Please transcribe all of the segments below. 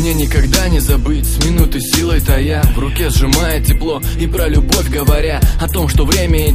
Мне никогда не забыть с минуты силой тая. В руке сжимая тепло и про любовь говоря О том, что время и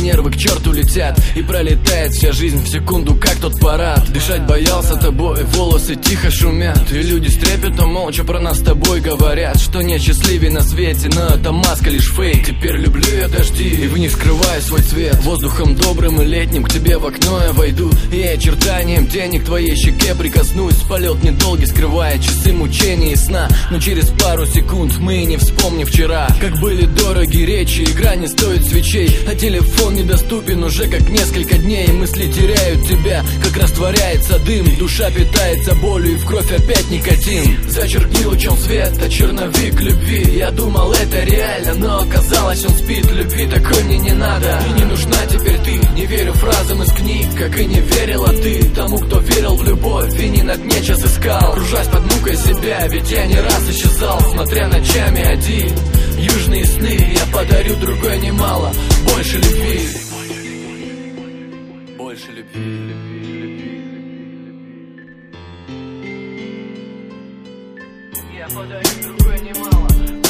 нервы к черту летят И пролетает вся жизнь в секунду, как тот парад. Дышать боялся тобой, волосы тихо шумят И люди с трепетом молча про нас с тобой говорят Что нет счастливее на свете, но это маска лишь фейк. Теперь люблю я дожди и в них скрываю свой цвет. Воздухом добрым и летним к тебе в окно я войду И очертанием к твоей щеке прикоснусь. Полет недолгий, скрывая часы мучений и сна Но через пару секунд мы не вспомним вчера. Как были дороги речи, игра не стоит свечей А телефон недоступен уже как несколько дней Как растворяется дым. Душа питается болью и в кровь опять никотин. Зачеркни лучом света черновик любви. Я думал это реально, но оказалось он спит. Любви такой мне не надо. И не нужна теперь ты. Не верю фразам из книг, как и не верила ты. Тому, кто верил в любовь и не на дне час искал. Кружась под мукой себя, ведь я не раз исчезал. Смотря ночами один Южные сны. Я подарю другой немало Больше любви Больше любви. Я подарю другой немало. любви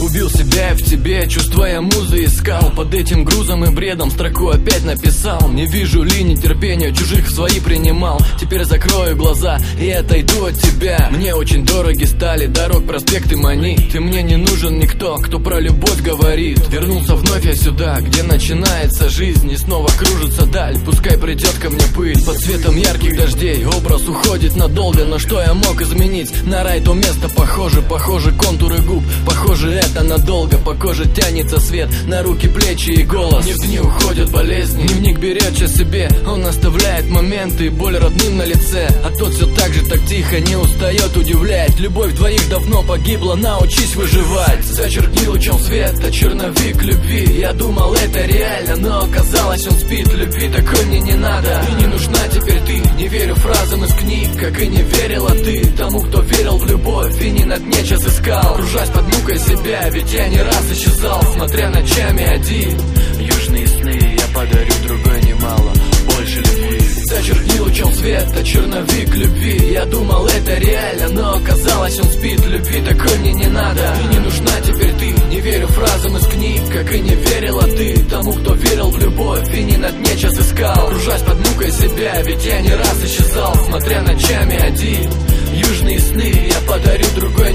Убил себя и в тебе, чувствуя музы искал. Под этим грузом и бредом строку опять написал. Не вижу линий терпения, чужих в свои принимал. Теперь закрою глаза и отойду от тебя. Мне очень дороги стали дорог, проспекты мани. Ты мне не нужен никто, кто про любовь говорит. Вернулся вновь я сюда, где начинается жизнь. И снова кружится даль, пускай придет ко мне пыль. Под светом ярких дождей образ уходит надолго. Но что я мог изменить? На рай то место похоже, похоже контуры Похоже это надолго, по коже тянется свет. На руки, плечи и голос. Не в дни уходят болезни, дневник берет час себе. Он оставляет моменты. И боль родным на лице. А тот все так же так тихо не устает удивлять. Любовь двоих давно погибла, научись выживать. Зачеркни лучом света черновик любви. Я думал это реально, но оказалось он спит. Любви такой мне не надо. И не нужна теперь ты. Не верю фразам книг, как и не верила ты Тому, кто верил в любовь и не на дне час искал Кружась под мукой себя, ведь я не раз исчезал Смотря ночами один. Южные сны я подарю другой немало Больше любви. Зачеркни лучом света черновик любви. Я думал это реально, но оказалось он спит. Любви такой мне не надо. И не нужна теперь ты. Не верю фразам из дни Как и не верила ты тому, кто верил в любовь И не на дне час искал. Кружась под мукой себя, ведь я не раз исчезал Смотря ночами один. Южные сны я подарю другой